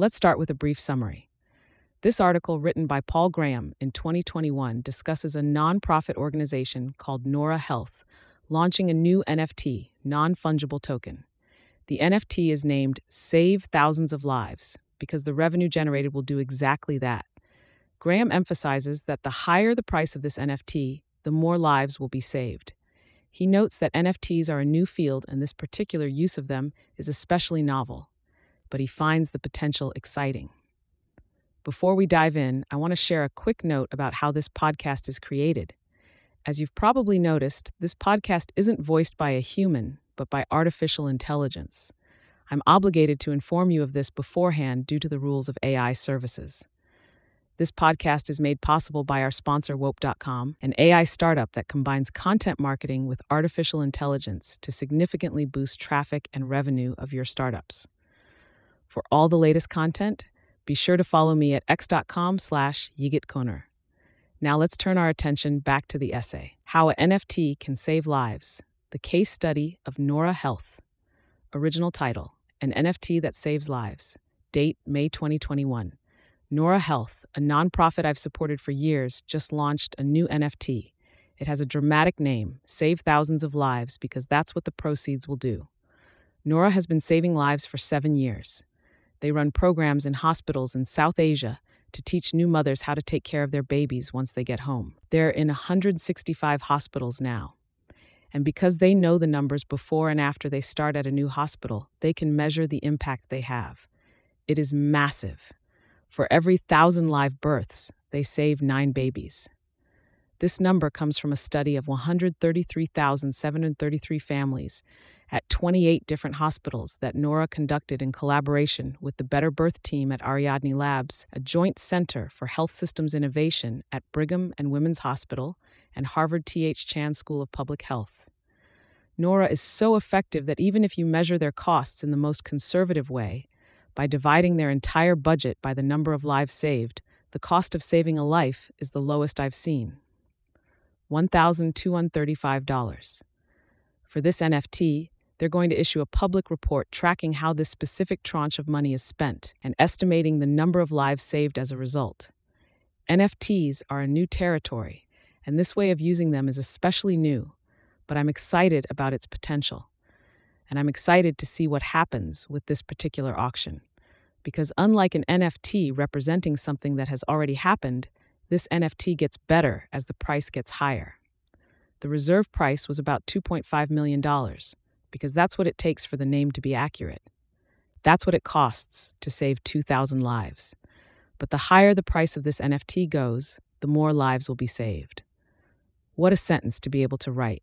Let's start with a brief summary. This article, written by Paul Graham in 2021, discusses a nonprofit organization called Noora Health launching a new NFT, non fungible token. The NFT is named Save Thousands of Lives because the revenue generated will do exactly that. Graham emphasizes that the higher the price of this NFT, the more lives will be saved. He notes that NFTs are a new field and this particular use of them is especially novel, but he finds the potential exciting. Before we dive in, I want to share a quick note about how this podcast is created. As you've probably noticed, this podcast isn't voiced by a human, but by artificial intelligence. I'm obligated to inform you of this beforehand due to the rules of AI services. This podcast is made possible by our sponsor, Wope.com, an AI startup that combines content marketing with artificial intelligence to significantly boost traffic and revenue of your startups. For all the latest content, be sure to follow me at x.com slash yigitkoner. Now let's turn our attention back to the essay, How a NFT Can Save Lives, the case study of Noora Health. Original title, An NFT That Saves Lives. Date, May 2021. Noora Health, a nonprofit I've supported for years, just launched a new NFT. It has a dramatic name Save Thousands of Lives, because that's what the proceeds will do. Noora has been saving lives for seven years. They run programs in hospitals in South Asia to teach new mothers how to take care of their babies once they get home. They're in 165 hospitals now. And because they know the numbers before and after they start at a new hospital, they can measure the impact they have. It is massive. For every thousand live births, they save nine babies. This number comes from a study of 133,733 families at 28 different hospitals that Noora conducted in collaboration with the Better Birth team at Ariadne Labs, a joint center for health systems innovation at Brigham and Women's Hospital and Harvard T.H. Chan School of Public Health. Noora is so effective that even if you measure their costs in the most conservative way, by dividing their entire budget by the number of lives saved, the cost of saving a life is the lowest I've seen $1,235. For this NFT, they're going to issue a public report tracking how this specific tranche of money is spent and estimating the number of lives saved as a result. NFTs are a new territory, and this way of using them is especially new, but I'm excited about its potential. And I'm excited to see what happens with this particular auction because unlike an NFT representing something that has already happened, this NFT gets better as the price gets higher. The reserve price was about $2.5 million, because that's what it takes for the name to be accurate. That's what it costs to save 2,000 lives. But the higher the price of this NFT goes, the more lives will be saved. What a sentence to be able to write.